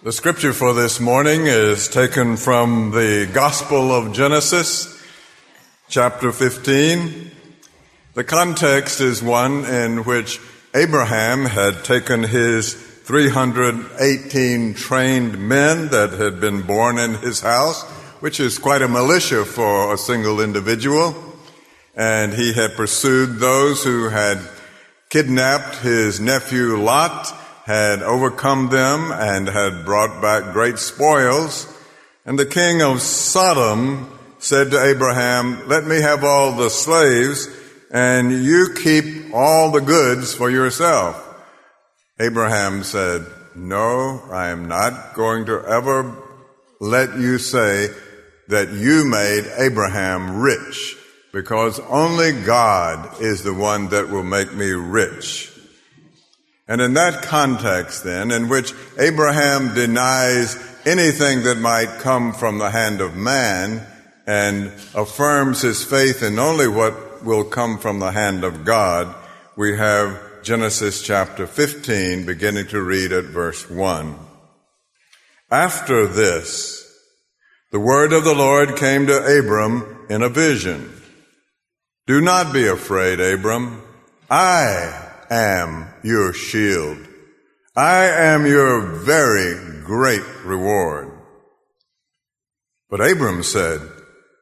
The scripture for this morning is taken from the Gospel of Genesis, chapter 15. The context is one in which Abraham had taken his 318 trained men that had been born in his house, which is quite a militia for a single individual, and he had pursued those who had kidnapped his nephew Lot had overcome them and had brought back great spoils. And the king of Sodom said to Abraham, let me have all the slaves and you keep all the goods for yourself. Abraham said, no, I am not going to ever let you say that you made Abraham rich because only God is the one that will make me rich. And in that context then, in which Abraham denies anything that might come from the hand of man and affirms his faith in only what will come from the hand of God, we have Genesis chapter 15 beginning to read at verse 1. After this, the word of the Lord came to Abram in a vision. Do not be afraid, Abram. I am your shield. I am your very great reward. But Abram said,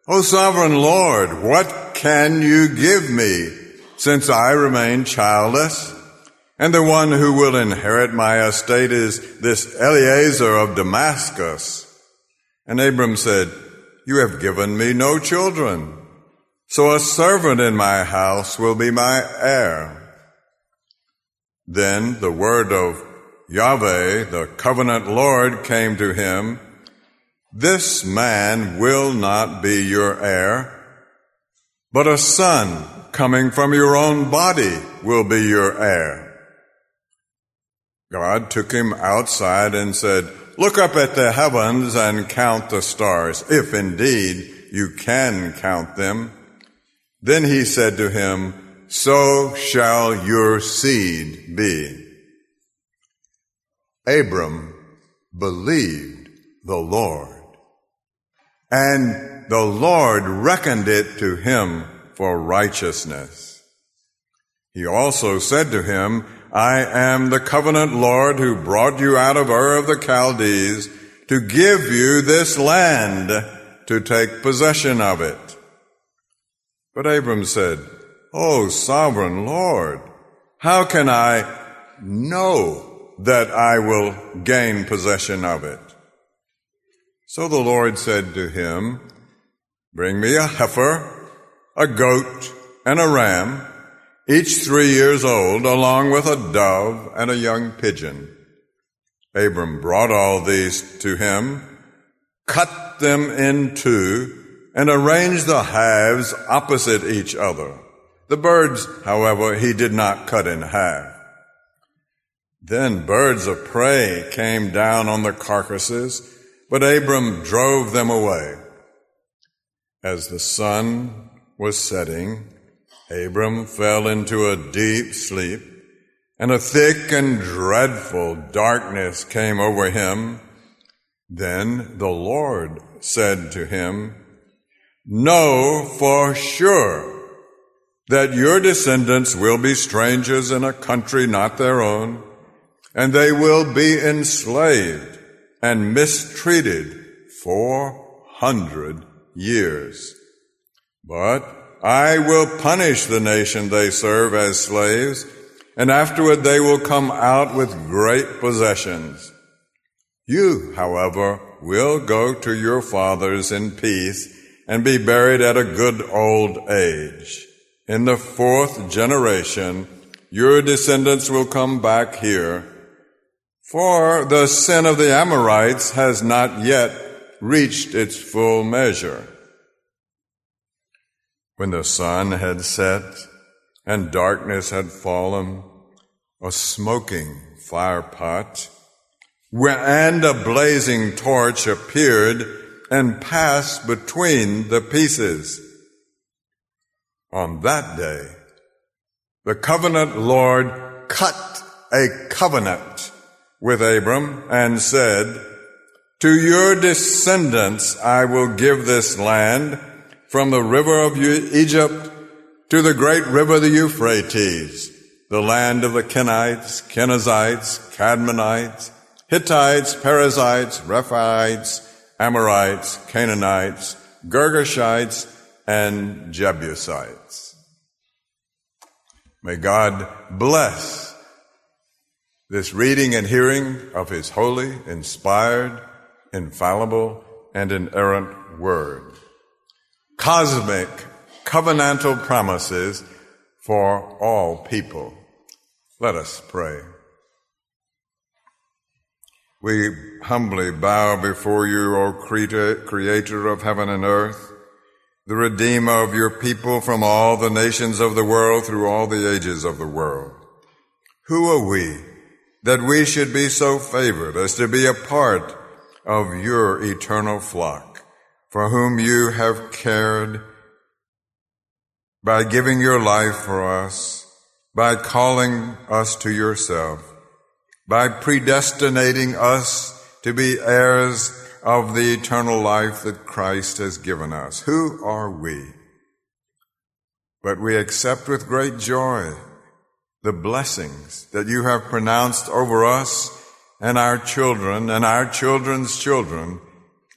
O sovereign Lord, what can you give me since I remain childless? And the one who will inherit my estate is this Eliezer of Damascus. And Abram said, You have given me no children, so a servant in my house will be my heir. Then the word of Yahweh, the covenant Lord, came to him. This man will not be your heir, but a son coming from your own body will be your heir. God took him outside and said, Look up at the heavens and count the stars, if indeed you can count them. Then he said to him, so shall your seed be. Abram believed the Lord, and the Lord reckoned it to him for righteousness. He also said to him, I am the covenant Lord who brought you out of Ur of the Chaldees to give you this land to take possession of it. But Abram said, Oh, sovereign Lord, how can I know that I will gain possession of it? So the Lord said to him, Bring me a heifer, a goat, and a ram, each three years old, along with a dove and a young pigeon. Abram brought all these to him, cut them in two, and arranged the halves opposite each other. The birds, however, he did not cut in half. Then birds of prey came down on the carcasses, but Abram drove them away. As the sun was setting, Abram fell into a deep sleep, and a thick and dreadful darkness came over him. Then the Lord said to him, Know for sure that your descendants will be strangers in a country not their own, and they will be enslaved and mistreated four hundred years. But I will punish the nation they serve as slaves, and afterward they will come out with great possessions. You, however, will go to your fathers in peace and be buried at a good old age. In the fourth generation, your descendants will come back here, for the sin of the Amorites has not yet reached its full measure. When the sun had set and darkness had fallen, a smoking firepot and a blazing torch appeared and passed between the pieces. On that day, the covenant Lord cut a covenant with Abram and said, To your descendants I will give this land from the river of Egypt to the great river the Euphrates, the land of the Kenites, Kenizzites, Cadmonites, Hittites, Perizzites, Rephaites, Amorites, Canaanites, Girgashites, and Jebusites. May God bless this reading and hearing of His holy, inspired, infallible, and inerrant Word. Cosmic, covenantal promises for all people. Let us pray. We humbly bow before you, O Creator of heaven and earth, the Redeemer of your people from all the nations of the world through all the ages of the world. Who are we that we should be so favored as to be a part of your eternal flock, for whom you have cared by giving your life for us, by calling us to yourself, by predestinating us to be heirs of the eternal life that Christ has given us. Who are we? But we accept with great joy the blessings that you have pronounced over us and our children and our children's children,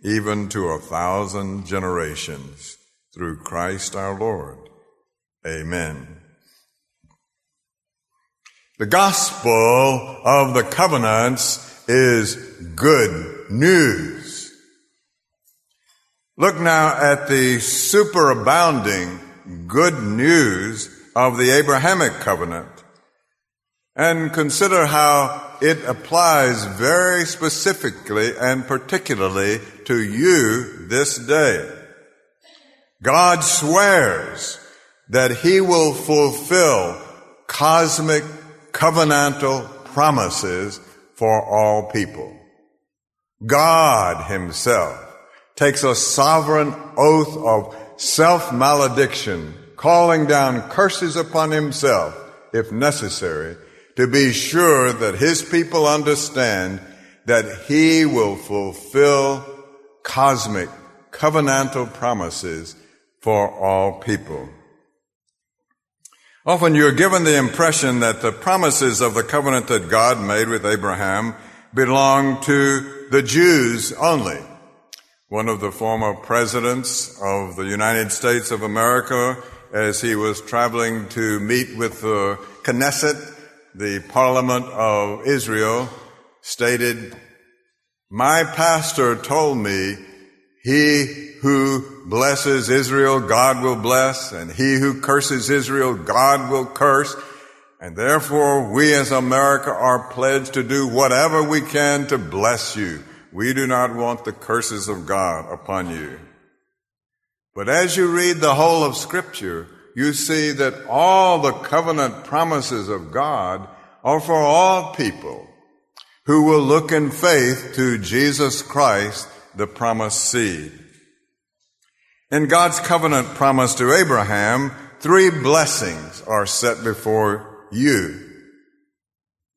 even to a thousand generations, through Christ our Lord. Amen. The gospel of the covenants is good news. Look now at the superabounding good news of the Abrahamic covenant and consider how it applies very specifically and particularly to you this day. God swears that he will fulfill cosmic covenantal promises for all people. God himself takes a sovereign oath of self-malediction, calling down curses upon himself, if necessary, to be sure that his people understand that he will fulfill cosmic covenantal promises for all people. Often you're given the impression that the promises of the covenant that God made with Abraham belong to the Jews only. One of the former presidents of the United States of America, as he was traveling to meet with the Knesset, the Parliament of Israel, stated, My pastor told me he who blesses Israel, God will bless, and he who curses Israel, God will curse. And therefore, we as America are pledged to do whatever we can to bless you. We do not want the curses of God upon you. But as you read the whole of scripture, you see that all the covenant promises of God are for all people who will look in faith to Jesus Christ, the promised seed. In God's covenant promise to Abraham, three blessings are set before you.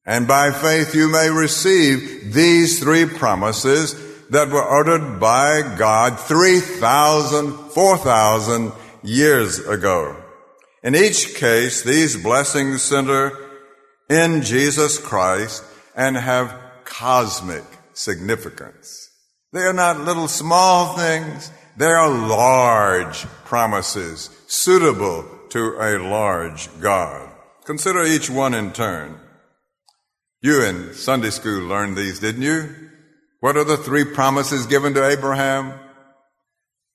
And by faith you may receive these three promises that were uttered by God 3,000, 4,000 years ago. In each case, these blessings center in Jesus Christ and have cosmic significance. They are not little small things. They are large promises suitable to a large God. Consider each one in turn. You in Sunday school learned these, didn't you? What are the three promises given to Abraham?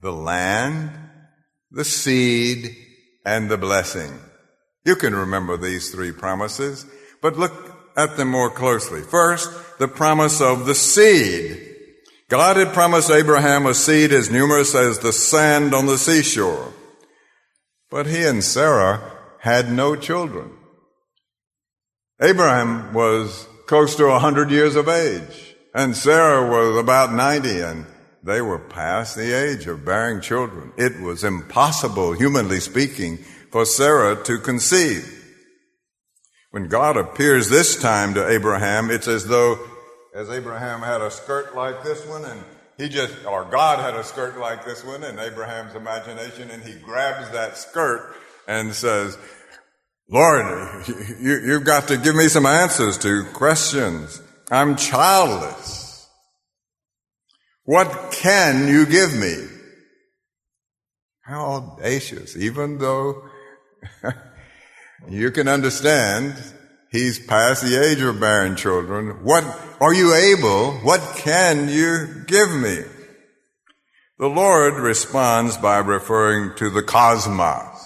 The land, the seed, and the blessing. You can remember these three promises, but look at them more closely. First, the promise of the seed. God had promised Abraham a seed as numerous as the sand on the seashore. But he and Sarah had no children. Abraham was close to a hundred years of age, and Sarah was about 90, and they were past the age of bearing children. It was impossible, humanly speaking, for Sarah to conceive. When God appears this time to Abraham, it's as though as Abraham had a skirt like this one, and he just, or God had a skirt like this one in Abraham's imagination, and he grabs that skirt and says, Lord, you, you've got to give me some answers to questions. I'm childless. What can you give me? How audacious, even though you can understand he's past the age of bearing children. What are you able? What can you give me? The Lord responds by referring to the cosmos.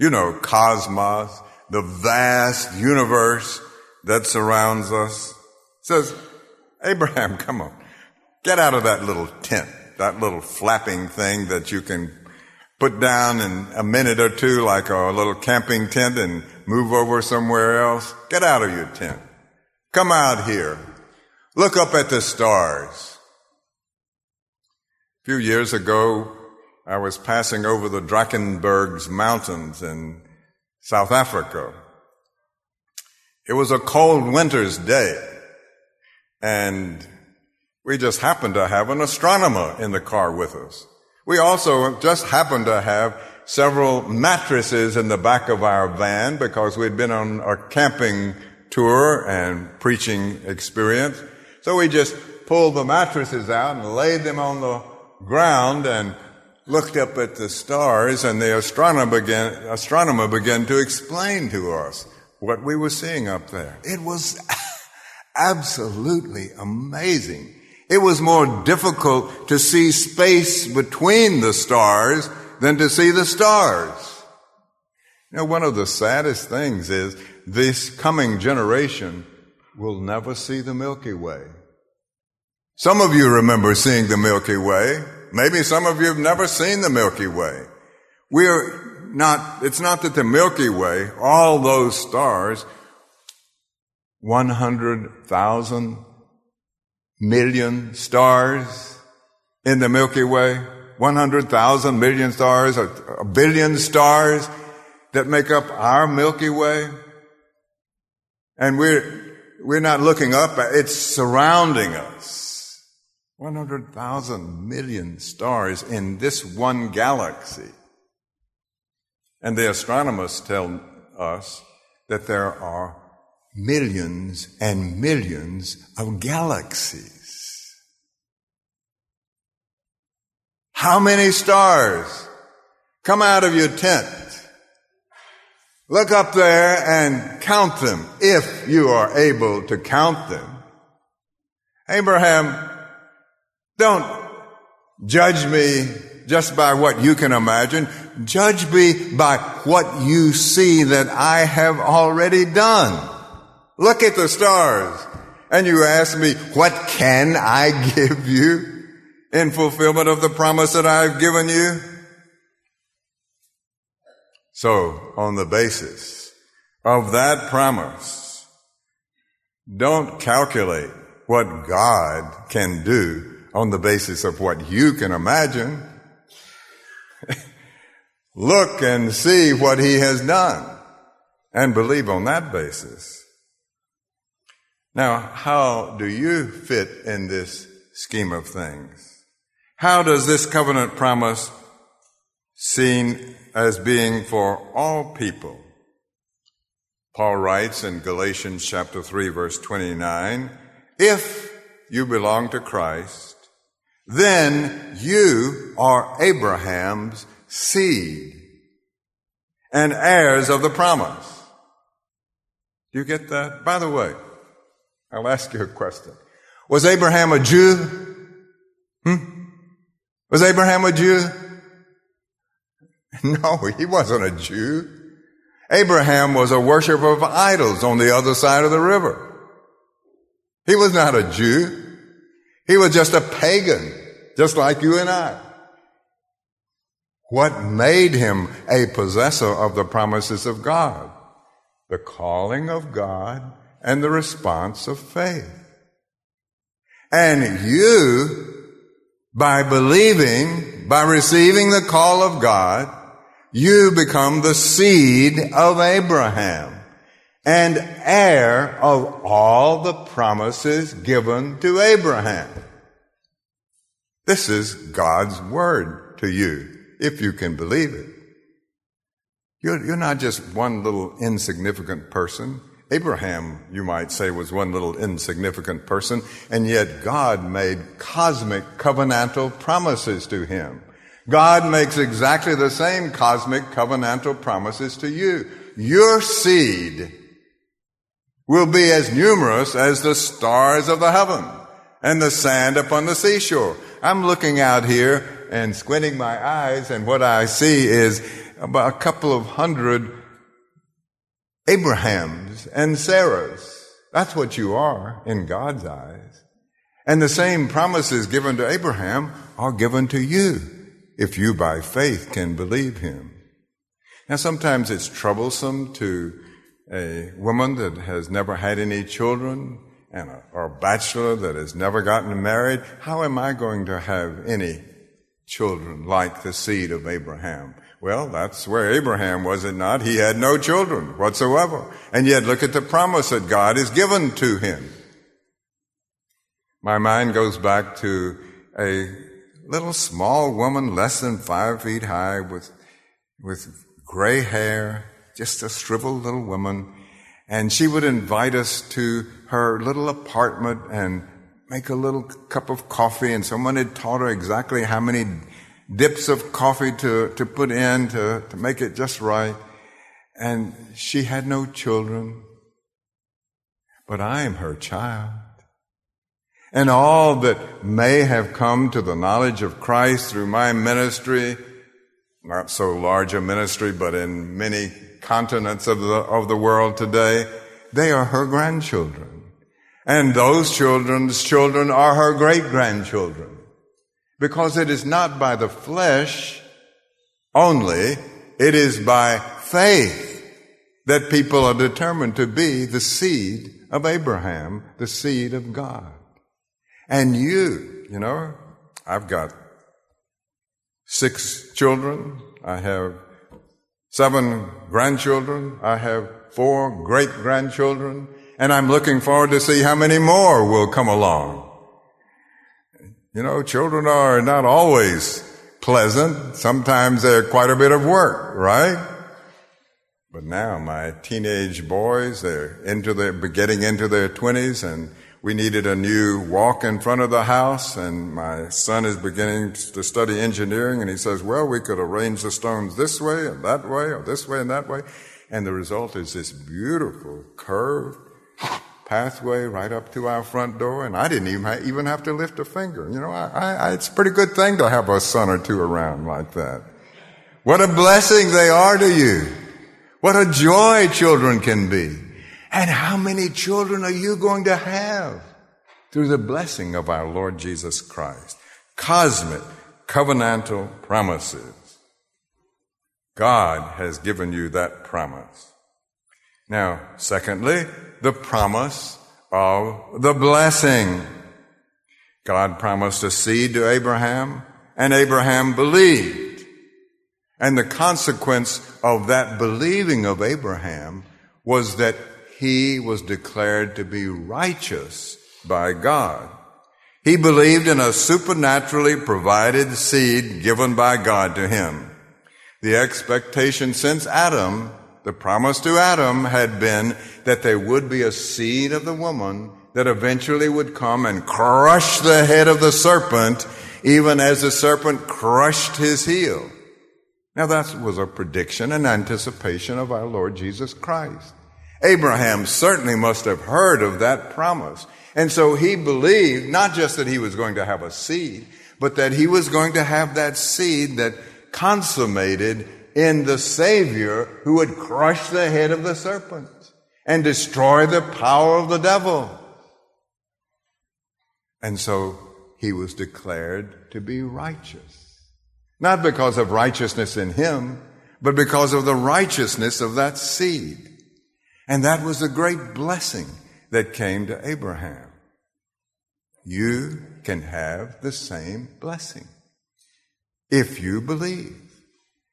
You know, cosmos, the vast universe that surrounds us. Says, Abraham, come on, get out of that little tent, that little flapping thing that you can put down in a minute or two like a little camping tent and move over somewhere else. Get out of your tent. Come out here. Look up at the stars. A few years ago, I was passing over the Drakensberg's mountains in South Africa. It was a cold winter's day, and we just happened to have an astronomer in the car with us. We also just happened to have several mattresses in the back of our van because we'd been on a camping tour and preaching experience. So we just pulled the mattresses out and laid them on the ground and looked up at the stars and the astronomer began, astronomer began to explain to us what we were seeing up there. It was absolutely amazing. It was more difficult to see space between the stars than to see the stars. You know, one of the saddest things is this coming generation will never see the Milky Way. Some of you remember seeing the Milky Way. Maybe some of you have never seen the Milky Way. We're not, it's not that the Milky Way, all those stars, 100,000 million stars in the Milky Way, 100,000 million stars, a, a billion stars that make up our Milky Way. And we're, we're not looking up, it's surrounding us. 100,000 million stars in this one galaxy. And the astronomers tell us that there are millions and millions of galaxies. How many stars? Come out of your tent. Look up there and count them if you are able to count them. Abraham, don't judge me just by what you can imagine. Judge me by what you see that I have already done. Look at the stars. And you ask me, what can I give you in fulfillment of the promise that I've given you? So, on the basis of that promise, don't calculate what God can do on the basis of what you can imagine. Look and see what He has done and believe on that basis. Now, how do you fit in this scheme of things? How does this covenant promise seen as being for all people? Paul writes in Galatians chapter 3 verse 29, if you belong to Christ, then you are Abraham's seed and heirs of the promise. Do you get that? By the way, I'll ask you a question. Was Abraham a Jew? Hmm? Was Abraham a Jew? No, he wasn't a Jew. Abraham was a worshiper of idols on the other side of the river. He was not a Jew. He was just a pagan, just like you and I. What made him a possessor of the promises of God? The calling of God and the response of faith. And you, by believing, by receiving the call of God, you become the seed of Abraham. and heir of all the promises given to Abraham. This is God's word to you, if you can believe it. You're, you're not just one little insignificant person. Abraham, you might say, was one little insignificant person, and yet God made cosmic covenantal promises to him. God makes exactly the same cosmic covenantal promises to you. Your seed will be as numerous as the stars of the heaven and the sand upon the seashore. I'm looking out here and squinting my eyes, and what I see is about a couple of hundred Abrahams and Sarahs. That's what you are in God's eyes. And the same promises given to Abraham are given to you if you by faith can believe him. Now sometimes it's troublesome to a woman that has never had any children and a, or a bachelor that has never gotten married. How am I going to have any children like the seed of Abraham? Well, that's where Abraham was it not? He had no children whatsoever. And yet look at the promise that God has given to him. My mind goes back to a little small woman, less than five feet high, with, with gray hair, just a shriveled little woman. And she would invite us to her little apartment and make a little cup of coffee. And someone had taught her exactly how many dips of coffee to, to put in to, to make it just right. And she had no children, but I am her child. And all that may have come to the knowledge of Christ through my ministry, not so large a ministry, but in many continents of the, of the world today, they are her grandchildren. And those children's children are her great grandchildren. Because it is not by the flesh only, it is by faith that people are determined to be the seed of Abraham, the seed of God. And you, you know, I've got six children. I have seven grandchildren. I have four great grandchildren. And I'm looking forward to see how many more will come along. You know, children are not always pleasant. Sometimes they're quite a bit of work, right? But now my teenage boys, they're into their, getting into their twenties and we needed a new walk in front of the house and my son is beginning to study engineering and he says, well, we could arrange the stones this way and that way or this way and that way. And the result is this beautiful curved pathway right up to our front door, and I didn't even, even have to lift a finger. You know, I, I, it's a pretty good thing to have a son or two around like that. What a blessing they are to you. What a joy children can be. And how many children are you going to have through the blessing of our Lord Jesus Christ? Cosmic, covenantal promises. God has given you that promise. Now, secondly, the promise of the blessing. God promised a seed to Abraham, and Abraham believed. And the consequence of that believing of Abraham was that he was declared to be righteous by God. He believed in a supernaturally provided seed given by God to him. The expectation since Adam the promise to Adam had been that there would be a seed of the woman that eventually would come and crush the head of the serpent, even as the serpent crushed his heel. Now that was a prediction and anticipation of our Lord Jesus Christ. Abraham certainly must have heard of that promise. And so he believed not just that he was going to have a seed, but that he was going to have that seed that consummated in the Savior who would crush the head of the serpent and destroy the power of the devil. And so he was declared to be righteous. Not because of righteousness in him, but because of the righteousness of that seed. And that was a great blessing that came to Abraham. You can have the same blessing if you believe.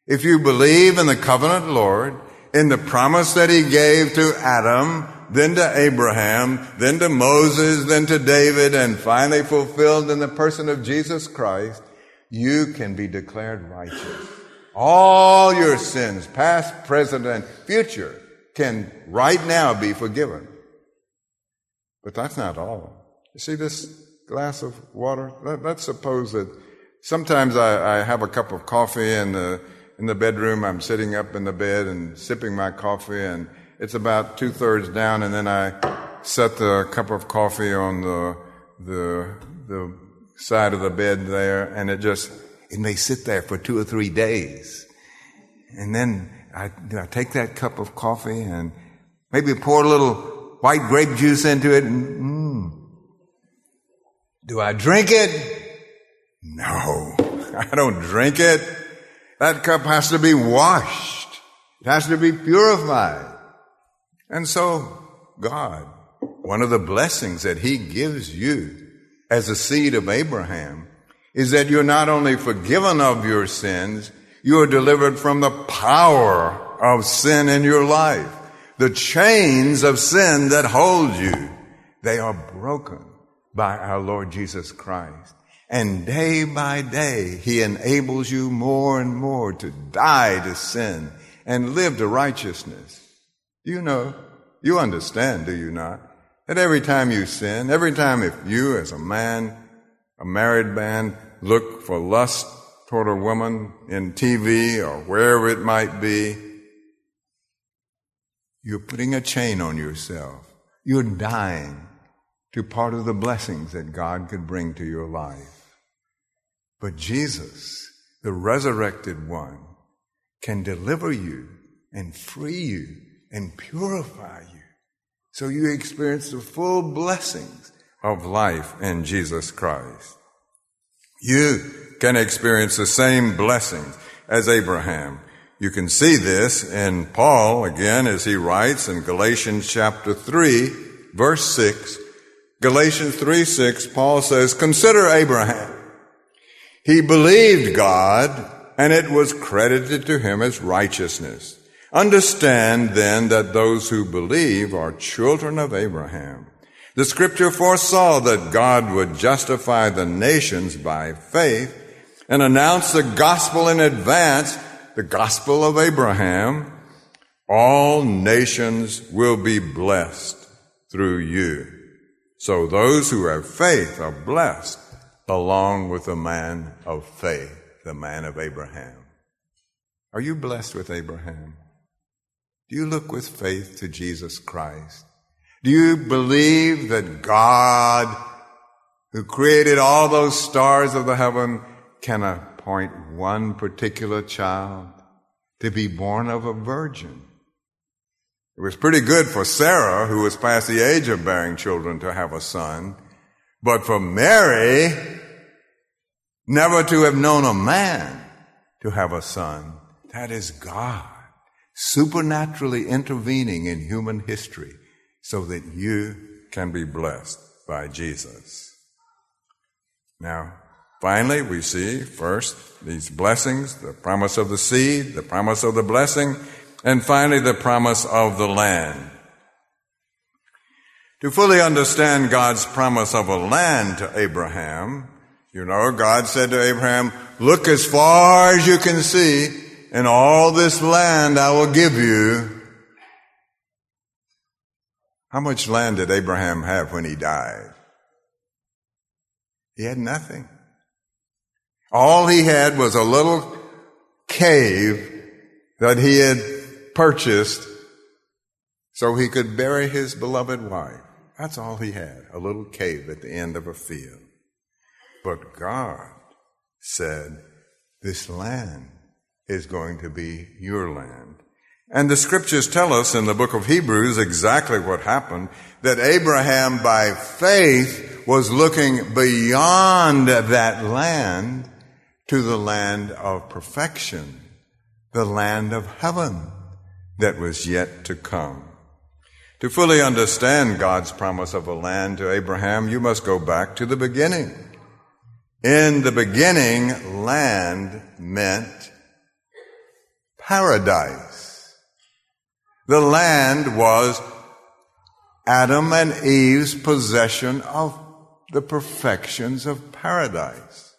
If you believe in the covenant Lord in the promise that he gave to Adam, then to Abraham, then to Moses, then to David, and finally fulfilled in the person of Jesus Christ, you can be declared righteous. All your sins, past, present, and future, can right now be forgiven. But that's not all. You see this glass of water? Let, us suppose that sometimes I, I, have a cup of coffee in the, uh, in the bedroom. I'm sitting up in the bed and sipping my coffee and it's about two thirds down and then I set the cup of coffee on the, the, the side of the bed there and it just, it may sit there for two or three days. And then I, I take that cup of coffee and maybe pour a little white grape juice into it and, mm. Do I drink it? No, I don't drink it. That cup has to be washed. It has to be purified. And so, God, one of the blessings that He gives you as a seed of Abraham is that you're not only forgiven of your sins, you are delivered from the power of sin in your life. The chains of sin that hold you, they are broken by our Lord Jesus Christ. And day by day, He enables you more and more to die to sin and live to righteousness. You know, you understand, do you not? That every time you sin, every time if you as a man, a married man, look for lust toward a woman in TV or wherever it might be, you're putting a chain on yourself. You're dying to part of the blessings that God could bring to your life. But Jesus, the resurrected one, can deliver you and free you and purify you so you experience the full blessings of life in Jesus Christ. You can experience the same blessings as Abraham. You can see this in Paul again as he writes in Galatians chapter 3 verse 6. Galatians 3 6, Paul says, consider Abraham. He believed God and it was credited to him as righteousness. Understand then that those who believe are children of Abraham. The scripture foresaw that God would justify the nations by faith and announce the gospel in advance, the gospel of Abraham. All nations will be blessed through you. So those who have faith are blessed along with the man of faith, the man of Abraham. Are you blessed with Abraham? Do you look with faith to Jesus Christ? Do you believe that God, who created all those stars of the heaven, can appoint one particular child to be born of a virgin? It was pretty good for Sarah, who was past the age of bearing children, to have a son. But for Mary, never to have known a man to have a son, that is God supernaturally intervening in human history so that you can be blessed by Jesus. Now, finally, we see first these blessings, the promise of the seed, the promise of the blessing, and finally the promise of the land. To fully understand God's promise of a land to Abraham, you know, God said to Abraham, look as far as you can see, and all this land I will give you how much land did Abraham have when he died? He had nothing. All he had was a little cave that he had purchased so he could bury his beloved wife. That's all he had, a little cave at the end of a field. But God said, this land is going to be your land. And the scriptures tell us in the book of Hebrews exactly what happened, that Abraham by faith was looking beyond that land to the land of perfection, the land of heaven that was yet to come. To fully understand God's promise of a land to Abraham, you must go back to the beginning. In the beginning, land meant paradise. The land was Adam and Eve's possession of the perfections of paradise.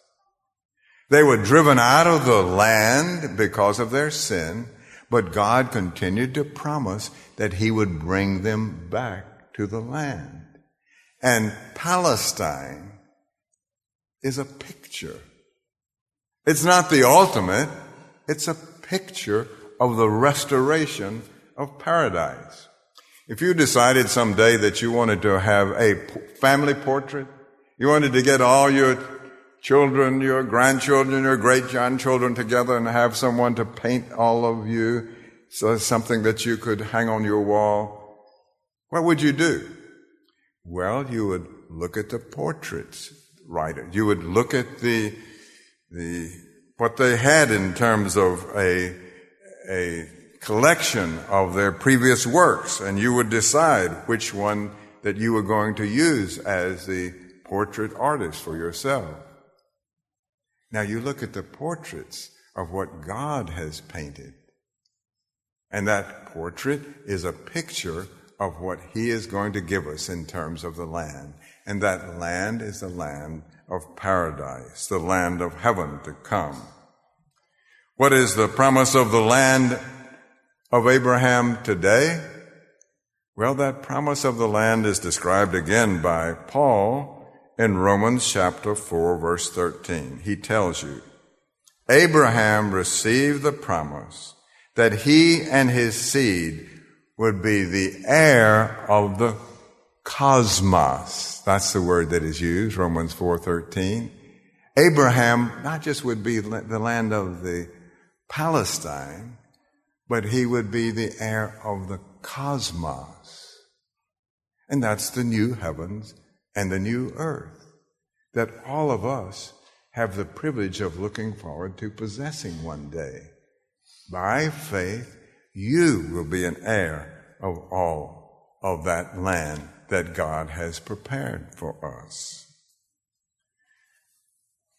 They were driven out of the land because of their sin, but God continued to promise that He would bring them back to the land. And Palestine is a picture. It's not the ultimate, it's a picture of the restoration of paradise. If you decided someday that you wanted to have a family portrait, you wanted to get all your children, your grandchildren, your great grandchildren together and have someone to paint all of you so something that you could hang on your wall, what would you do? Well, you would look at the portraits writer. You would look at the, the, what they had in terms of a, a collection of their previous works, and you would decide which one that you were going to use as the portrait artist for yourself. Now you look at the portraits of what God has painted. And that portrait is a picture of what He is going to give us in terms of the land. And that land is the land of paradise, the land of heaven to come. What is the promise of the land of Abraham today? Well, that promise of the land is described again by Paul in Romans chapter 4 verse 13. He tells you, Abraham received the promise that he and his seed would be the heir of the cosmos. That's the word that is used, Romans 4:13. Abraham not just would be the land of the Palestine, but he would be the heir of the cosmos. And that's the new heavens and the new earth that all of us have the privilege of looking forward to possessing one day. By faith, you will be an heir of all of that land that God has prepared for us.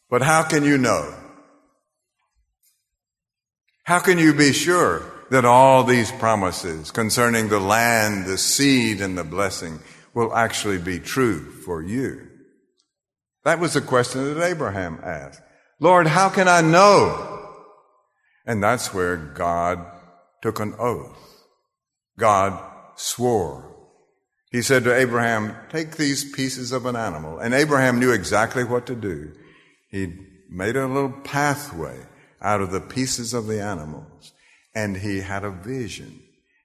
But how can you know? How can you be sure that all these promises concerning the land, the seed, and the blessing will actually be true for you. That was the question that Abraham asked. Lord, how can I know? And that's where God took an oath. God swore. He said to Abraham, take these pieces of an animal. And Abraham knew exactly what to do. He made a little pathway out of the pieces of the animals. And he had a vision.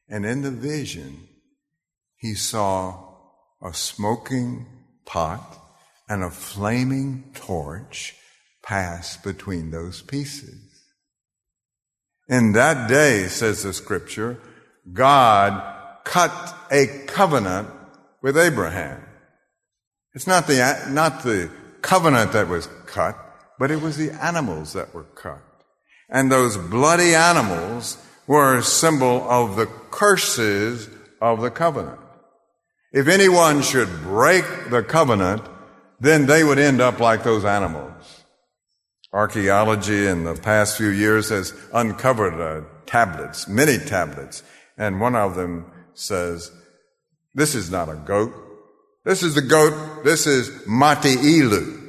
And in the vision, he saw a smoking pot and a flaming torch pass between those pieces. In that day, says the scripture, God cut a covenant with Abraham. It's not the, not the covenant that was cut, but it was the animals that were cut. And those bloody animals were a symbol of the curses of the covenant. If anyone should break the covenant, then they would end up like those animals. Archaeology in the past few years has uncovered uh, tablets, many tablets, and one of them says, this is not a goat. This is the goat. This is Mati'ilu.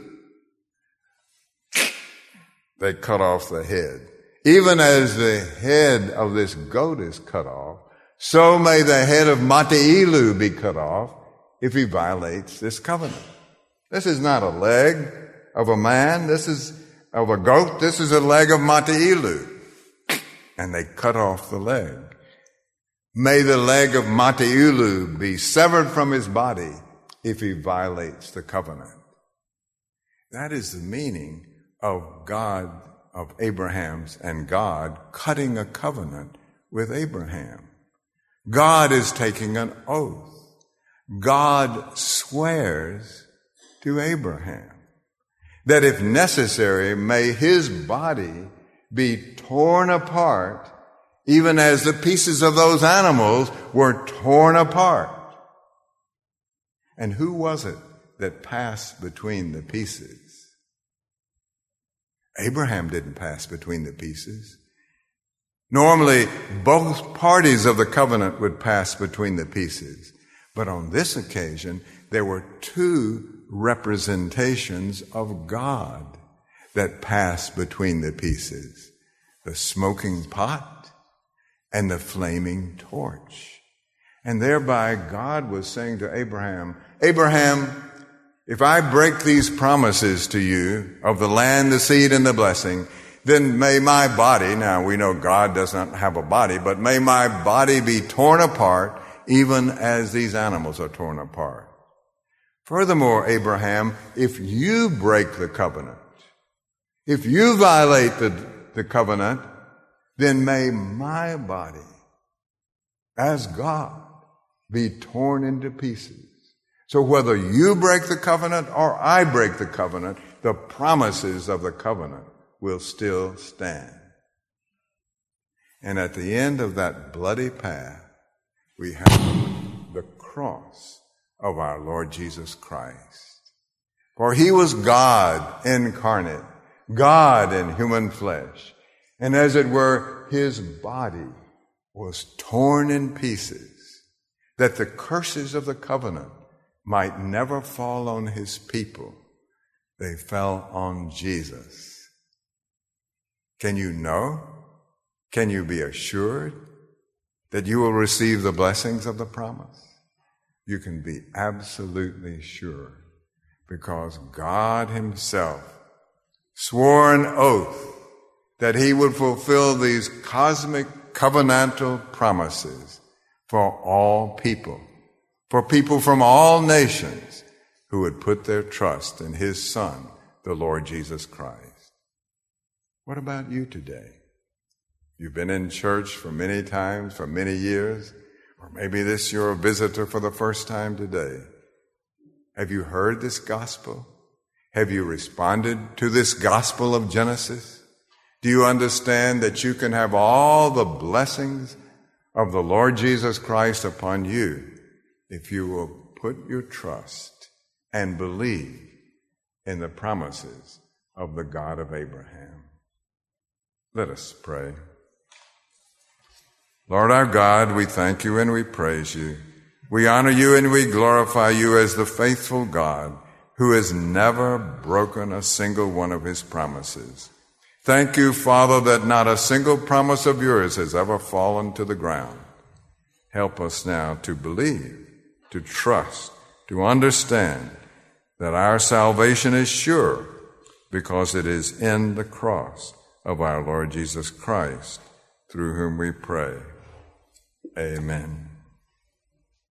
They cut off the head. Even as the head of this goat is cut off, so may the head of Mati'ilu be cut off if he violates this covenant. This is not a leg of a man. This is of a goat. This is a leg of Mati'ilu. And they cut off the leg. May the leg of Mati'ilu be severed from his body if he violates the covenant. That is the meaning of God, of Abraham's and God cutting a covenant with Abraham. God is taking an oath. God swears to Abraham that if necessary, may his body be torn apart, even as the pieces of those animals were torn apart. And who was it that passed between the pieces? Abraham didn't pass between the pieces. Normally, both parties of the covenant would pass between the pieces. But on this occasion, there were two representations of God that passed between the pieces the smoking pot and the flaming torch. And thereby, God was saying to Abraham, Abraham, if I break these promises to you of the land, the seed, and the blessing, then may my body, now we know God does not have a body, but may my body be torn apart even as these animals are torn apart. Furthermore, Abraham, if you break the covenant, if you violate the, the covenant, then may my body, as God, be torn into pieces. So whether you break the covenant or I break the covenant, the promises of the covenant will still stand. And at the end of that bloody path, we have the cross of our Lord Jesus Christ. For he was God incarnate, God in human flesh. And as it were, his body was torn in pieces that the curses of the covenant might never fall on his people. They fell on Jesus. Can you know? Can you be assured that you will receive the blessings of the promise? You can be absolutely sure because God Himself swore an oath that He would fulfill these cosmic covenantal promises for all people, for people from all nations who would put their trust in His Son, the Lord Jesus Christ. What about you today? You've been in church for many times, for many years, or maybe this you're a visitor for the first time today. Have you heard this gospel? Have you responded to this gospel of Genesis? Do you understand that you can have all the blessings of the Lord Jesus Christ upon you if you will put your trust and believe in the promises of the God of Abraham? Let us pray. Lord our God, we thank you and we praise you. We honor you and we glorify you as the faithful God who has never broken a single one of his promises. Thank you, Father, that not a single promise of yours has ever fallen to the ground. Help us now to believe, to trust, to understand that our salvation is sure because it is in the cross of our Lord Jesus Christ, through whom we pray. Amen.